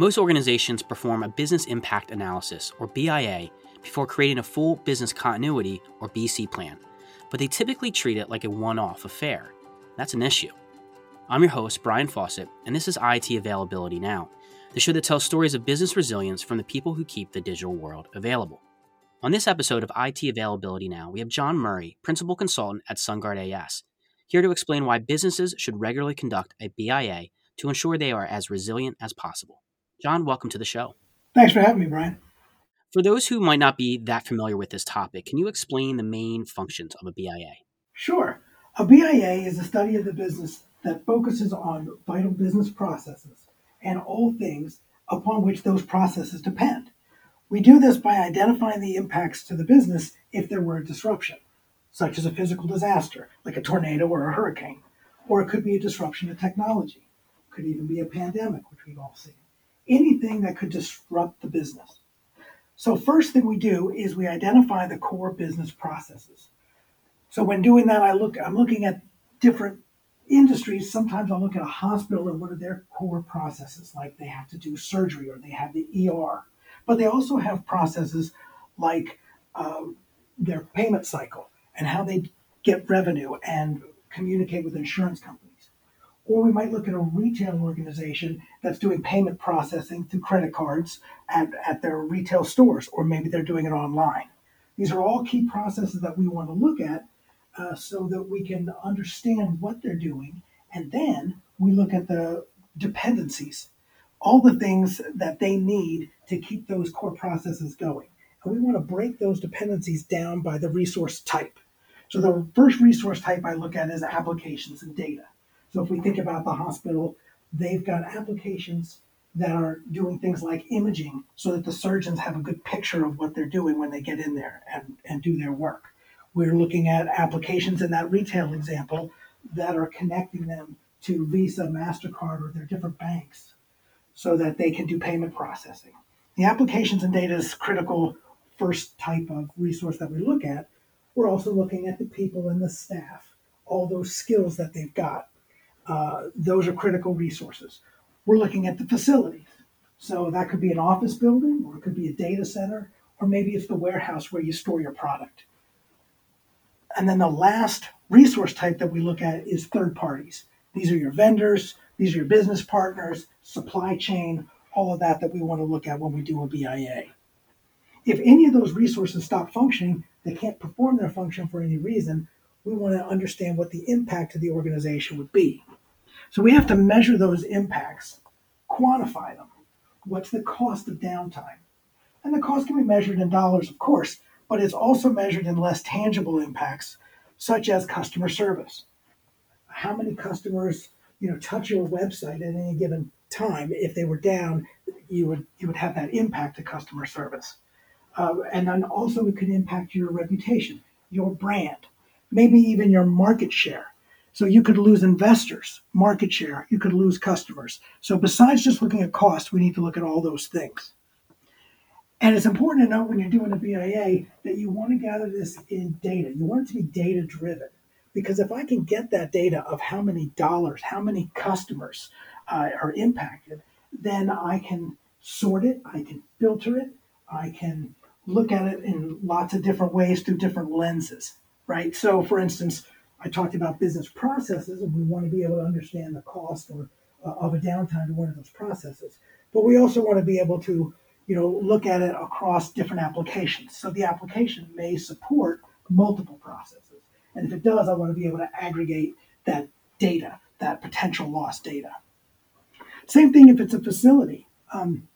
Most organizations perform a business impact analysis, or BIA, before creating a full business continuity, or BC plan, but they typically treat it like a one off affair. That's an issue. I'm your host, Brian Fawcett, and this is IT Availability Now, the show that tells stories of business resilience from the people who keep the digital world available. On this episode of IT Availability Now, we have John Murray, Principal Consultant at SunGard AS, here to explain why businesses should regularly conduct a BIA to ensure they are as resilient as possible. John, welcome to the show. Thanks for having me, Brian. For those who might not be that familiar with this topic, can you explain the main functions of a BIA? Sure. A BIA is a study of the business that focuses on vital business processes and all things upon which those processes depend. We do this by identifying the impacts to the business if there were a disruption, such as a physical disaster, like a tornado or a hurricane, or it could be a disruption to technology. It could even be a pandemic, which we've all seen anything that could disrupt the business. So, first thing we do is we identify the core business processes. So, when doing that, I look, I'm looking at different industries. Sometimes I'll look at a hospital and what are their core processes, like they have to do surgery or they have the ER. But they also have processes like uh, their payment cycle and how they get revenue and communicate with insurance companies. Or we might look at a retail organization that's doing payment processing through credit cards at, at their retail stores, or maybe they're doing it online. These are all key processes that we want to look at uh, so that we can understand what they're doing. And then we look at the dependencies, all the things that they need to keep those core processes going. And we want to break those dependencies down by the resource type. So the first resource type I look at is applications and data. So if we think about the hospital, they've got applications that are doing things like imaging so that the surgeons have a good picture of what they're doing when they get in there and, and do their work. We're looking at applications in that retail example that are connecting them to Visa, MasterCard, or their different banks so that they can do payment processing. The applications and data is critical first type of resource that we look at. We're also looking at the people and the staff, all those skills that they've got uh, those are critical resources. We're looking at the facilities. So that could be an office building, or it could be a data center, or maybe it's the warehouse where you store your product. And then the last resource type that we look at is third parties. These are your vendors, these are your business partners, supply chain, all of that that we want to look at when we do a BIA. If any of those resources stop functioning, they can't perform their function for any reason, we want to understand what the impact to the organization would be. So we have to measure those impacts, quantify them. What's the cost of downtime? And the cost can be measured in dollars, of course, but it's also measured in less tangible impacts, such as customer service. How many customers, you know, touch your website at any given time? If they were down, you would you would have that impact to customer service, uh, and then also it could impact your reputation, your brand maybe even your market share. So you could lose investors, market share, you could lose customers. So besides just looking at cost, we need to look at all those things. And it's important to note when you're doing a BIA that you want to gather this in data. You want it to be data driven. Because if I can get that data of how many dollars, how many customers uh, are impacted, then I can sort it, I can filter it, I can look at it in lots of different ways through different lenses right? So, for instance, I talked about business processes, and we want to be able to understand the cost or uh, of a downtime to one of those processes. But we also want to be able to, you know, look at it across different applications. So the application may support multiple processes, and if it does, I want to be able to aggregate that data, that potential lost data. Same thing if it's a facility. Um,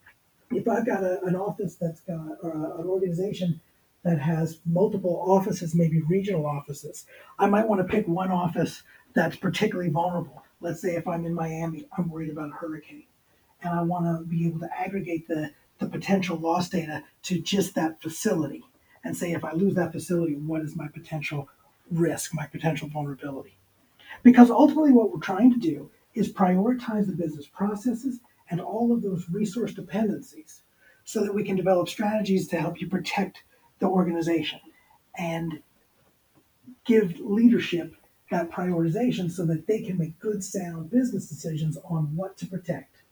if I've got a, an office that's got or a, an organization that has multiple offices, maybe regional offices. I might want to pick one office that's particularly vulnerable. Let's say if I'm in Miami, I'm worried about a hurricane, and I want to be able to aggregate the, the potential loss data to just that facility and say, if I lose that facility, what is my potential risk, my potential vulnerability? Because ultimately, what we're trying to do is prioritize the business processes and all of those resource dependencies so that we can develop strategies to help you protect the organization and give leadership that prioritization so that they can make good, sound business decisions on what to protect,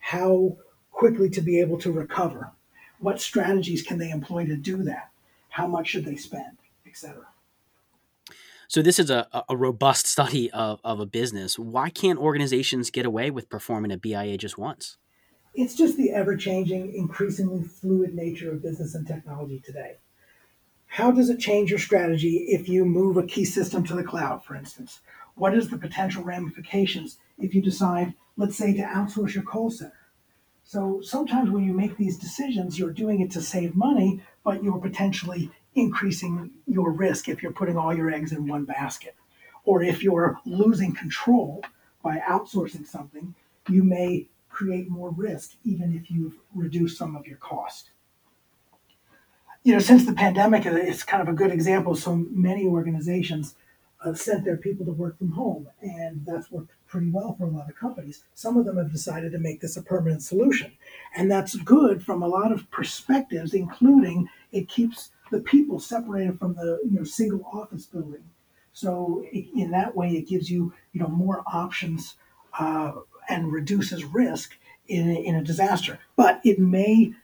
how quickly to be able to recover? What strategies can they employ to do that? How much should they spend, etc. So this is a, a robust study of, of a business. Why can't organizations get away with performing a BIA just once? It's just the ever changing, increasingly fluid nature of business and technology today. How does it change your strategy if you move a key system to the cloud, for instance? What is the potential ramifications if you decide, let's say, to outsource your call center? So sometimes when you make these decisions, you're doing it to save money, but you're potentially increasing your risk if you're putting all your eggs in one basket. Or if you're losing control by outsourcing something, you may create more risk even if you've reduced some of your cost. You know, since the pandemic, it's kind of a good example. So many organizations uh, sent their people to work from home, and that's worked pretty well for a lot of companies. Some of them have decided to make this a permanent solution, and that's good from a lot of perspectives, including it keeps the people separated from the you know single office building. So it, in that way, it gives you you know more options uh, and reduces risk in in a disaster. But it may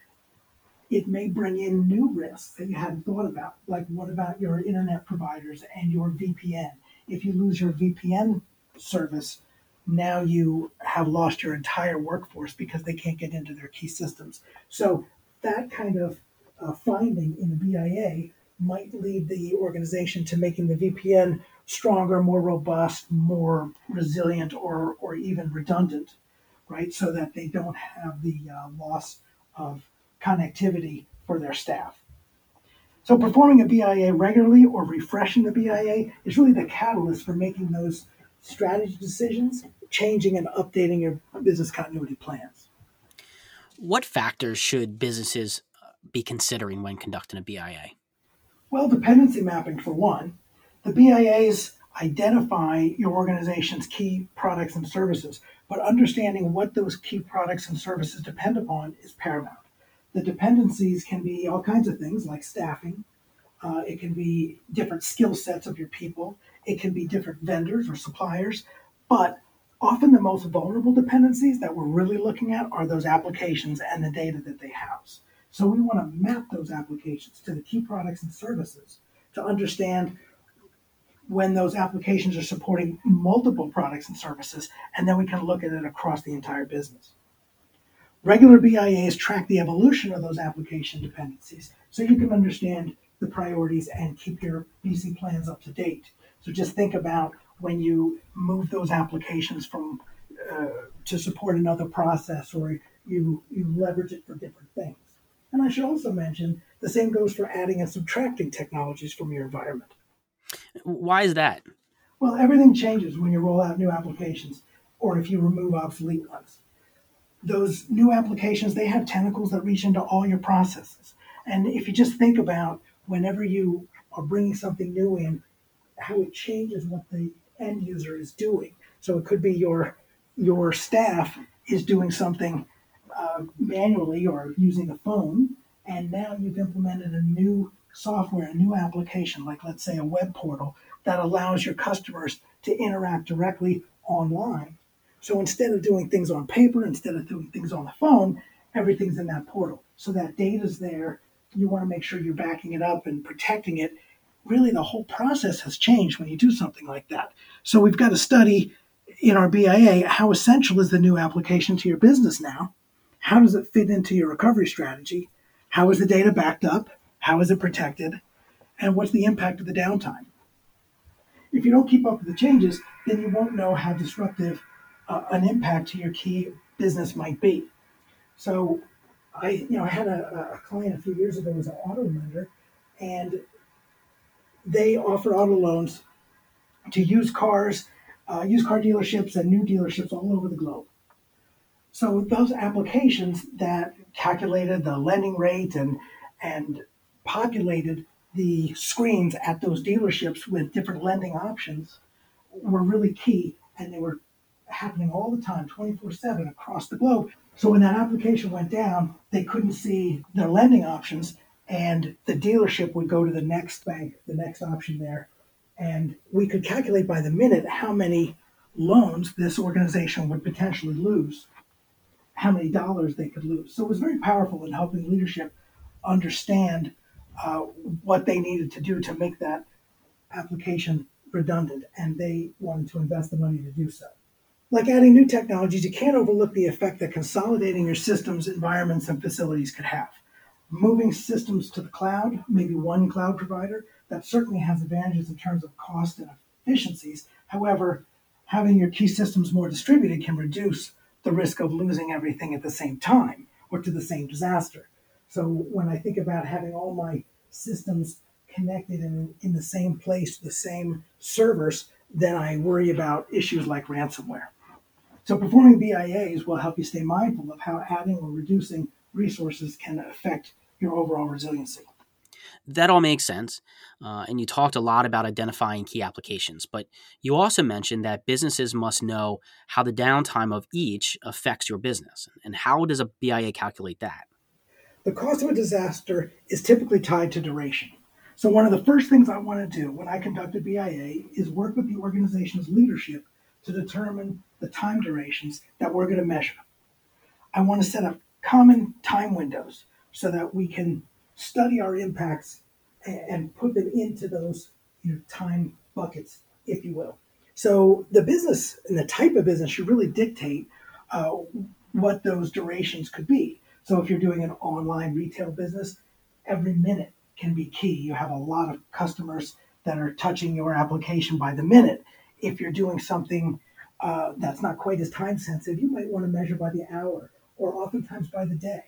it may bring in new risks that you hadn't thought about. Like what about your internet providers and your VPN? If you lose your VPN service, now you have lost your entire workforce because they can't get into their key systems. So that kind of uh, finding in the BIA might lead the organization to making the VPN stronger, more robust, more resilient, or, or even redundant, right? So that they don't have the uh, loss of connectivity for their staff. So, performing a BIA regularly or refreshing the BIA is really the catalyst for making those strategy decisions, changing and updating your business continuity plans. What factors should businesses uh, be considering when conducting a BIA? Well, dependency mapping for one. The BIAs identify your organization's key products and services, but understanding what those key products and services depend upon is paramount. The dependencies can be all kinds of things like staffing, uh, it can be different skill sets of your people, it can be different vendors or suppliers, but often the most vulnerable dependencies that we're really looking at are those applications and the data that they house. So we want to map those applications to the key products and services to understand when those applications are supporting multiple products and services, and then we can look at it across the entire business. Regular BIAs track the evolution of those application dependencies so you can understand the priorities and keep your BC plans up to date. So just think about when you move those applications from uh, to support another process or you, you leverage it for different things. And I should also mention the same goes for adding and subtracting technologies from your environment. Why is that? Well, everything changes when you roll out new applications or if you remove obsolete ones. Those new applications, they have tentacles that reach into all your processes. And if you just think about whenever you are bringing something new in, how it changes what the end user is doing. So it could be your your staff is doing something uh, manually or using a phone, and now you've implemented a new software, a new application, like let's say a web portal, that allows your customers to interact directly online. So instead of doing things on paper, instead of doing things on the phone, everything's in that portal. So that data's there. You want to make sure you're backing it up and protecting it. Really, the whole process has changed when you do something like that. So we've got to study in our BIA how essential is the new application to your business now how does it fit into your recovery strategy? How is the data backed up? How is it protected? And what's the impact of the downtime? If you don't keep up with the changes, then you won't know how disruptive uh, an impact to your key business might be. So, I you know I had a, a client a few years ago was an auto lender, and they offer auto loans to used cars, uh, used car dealerships, and new dealerships all over the globe. So those applications that calculated the lending rate and and populated the screens at those dealerships with different lending options were really key and they were happening all the time 24/7 across the globe. So when that application went down, they couldn't see their lending options and the dealership would go to the next bank, the next option there. And we could calculate by the minute how many loans this organization would potentially lose how many dollars they could lose. So it was very powerful in helping leadership understand uh, what they needed to do to make that application redundant, and they wanted to invest the money to do so. Like adding new technologies, you can't overlook the effect that consolidating your systems, environments, and facilities could have. Moving systems to the cloud, maybe one cloud provider, that certainly has advantages in terms of cost and efficiencies. However, having your key systems more distributed can reduce the risk of losing everything at the same time or to the same disaster. So when I think about having all my systems connected in, in the same place, the same servers, then I worry about issues like ransomware. So performing BIAs will help you stay mindful of how adding or reducing resources can affect your overall resiliency. That all makes sense. Uh, and you talked a lot about identifying key applications, but you also mentioned that businesses must know how the downtime of each affects your business. And how does a BIA calculate that? The cost of a disaster is typically tied to duration. So, one of the first things I want to do when I conduct a BIA is work with the organization's leadership to determine the time durations that we're going to measure. I want to set up common time windows so that we can study our impacts and put them into those you know, time buckets, if you will. So the business and the type of business should really dictate uh, what those durations could be. So if you're doing an online retail business, every minute can be key. You have a lot of customers that are touching your application by the minute. If you're doing something uh, that's not quite as time sensitive, you might want to measure by the hour or oftentimes by the day.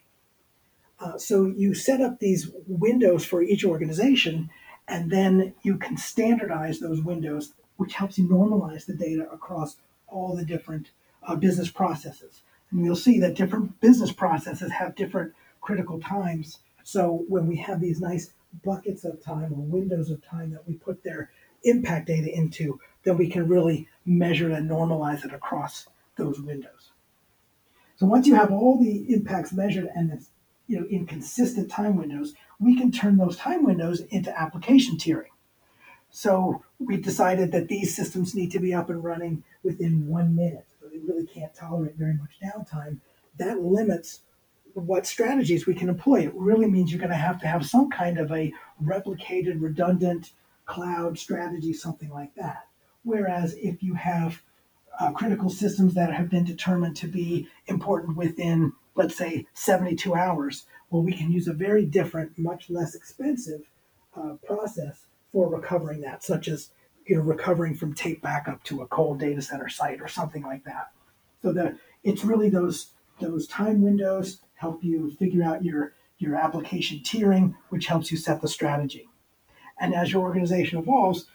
Uh, so you set up these windows for each organization, and then you can standardize those windows, which helps you normalize the data across all the different uh, business processes. And you'll see that different business processes have different critical times. So when we have these nice buckets of time or windows of time that we put their impact data into, then we can really measure and normalize it across those windows. So once you have all the impacts measured and it's you know, in consistent time windows, we can turn those time windows into application tiering. So we decided that these systems need to be up and running within one minute. So they really can't tolerate very much downtime. That limits what strategies we can employ. It really means you're going to have to have some kind of a replicated, redundant cloud strategy, something like that. Whereas if you have uh, critical systems that have been determined to be important within let's say 72 hours, well, we can use a very different, much less expensive uh, process for recovering that, such as you know recovering from tape backup to a cold data center site or something like that. So that it's really those those time windows help you figure out your your application tiering, which helps you set the strategy. And as your organization evolves,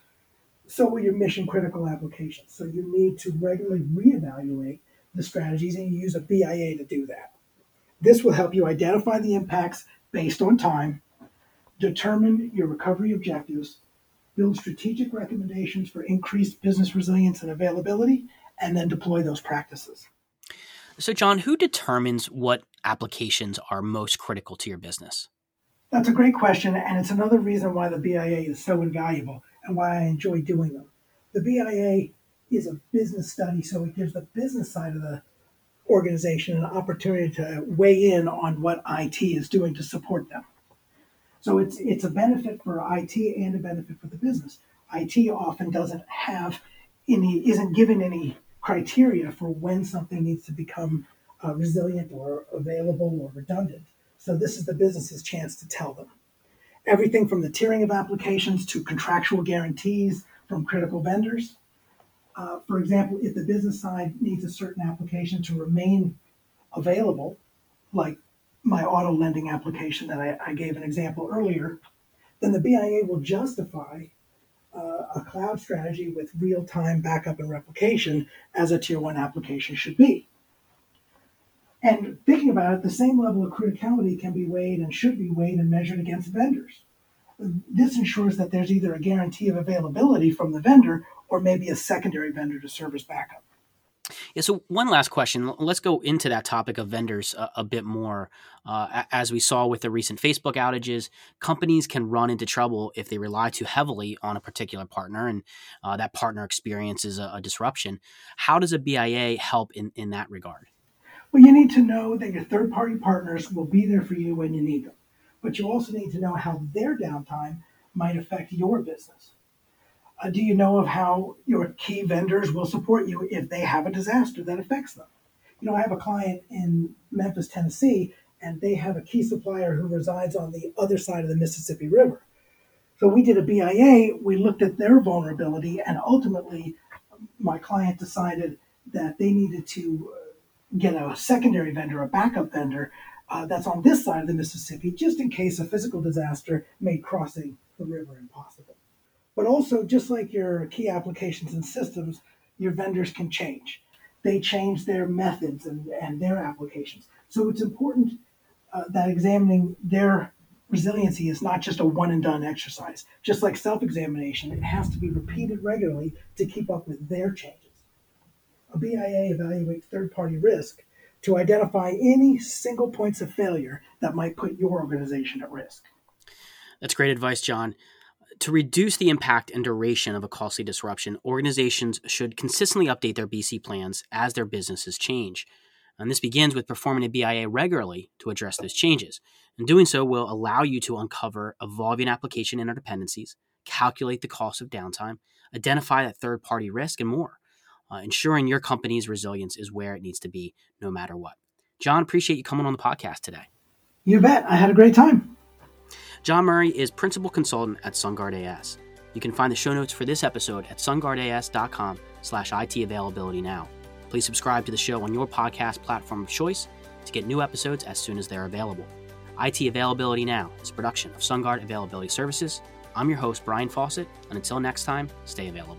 so will your mission critical applications. So you need to regularly reevaluate the strategies, and you use a BIA to do that. This will help you identify the impacts based on time, determine your recovery objectives, build strategic recommendations for increased business resilience and availability, and then deploy those practices. So, John, who determines what applications are most critical to your business? That's a great question, and it's another reason why the BIA is so invaluable and why I enjoy doing them. The BIA is a business study, so it gives the business side of the organization an opportunity to weigh in on what IT is doing to support them. So it's it's a benefit for IT and a benefit for the business. IT often doesn't have any isn't given any criteria for when something needs to become uh, resilient or available or redundant. So this is the business's chance to tell them. Everything from the tiering of applications to contractual guarantees from critical vendors uh, for example, if the business side needs a certain application to remain available, like my auto lending application that I, I gave an example earlier, then the BIA will justify uh, a cloud strategy with real time backup and replication as a tier one application should be. And thinking about it, the same level of criticality can be weighed and should be weighed and measured against vendors. This ensures that there's either a guarantee of availability from the vendor or maybe a secondary vendor to serve as backup. Yeah. So one last question. Let's go into that topic of vendors a, a bit more. Uh, as we saw with the recent Facebook outages, companies can run into trouble if they rely too heavily on a particular partner, and uh, that partner experiences a, a, disruption. How does a BIA help in, in that regard? Well, you need to know that your third party partners will be there for you when you need them. But you also need to know how their downtime might affect your business. Uh, do you know of how your key vendors will support you if they have a disaster that affects them? You know, I have a client in Memphis, Tennessee, and they have a key supplier who resides on the other side of the Mississippi River. So we did a BIA, we looked at their vulnerability, and ultimately, my client decided that they needed to get a secondary vendor, a backup vendor uh, that's on this side of the Mississippi, just in case a physical disaster made crossing the river impossible. But also, just like your key applications and systems, your vendors can change. They change their methods and, and their applications. So it's important uh, that examining their resiliency is not just a one and done exercise. Just like self examination, it has to be repeated regularly to keep up with their changes. A BIA evaluates third party risk to identify any single points of failure that might put your organization at risk. That's great advice, John. To reduce the impact and duration of a costly disruption, organizations should consistently update their BC plans as their businesses change. And this begins with performing a BIA regularly to address those changes. And doing so will allow you to uncover evolving application interdependencies, calculate the cost of downtime, identify that third party risk, and more. Uh, ensuring your company's resilience is where it needs to be no matter what. John, appreciate you coming on the podcast today. You bet. I had a great time. John Murray is principal consultant at SunGard AS. You can find the show notes for this episode at sungardas.com slash IT availability now. Please subscribe to the show on your podcast platform of choice to get new episodes as soon as they're available. IT Availability Now is a production of SunGard Availability Services. I'm your host, Brian Fawcett, and until next time, stay available.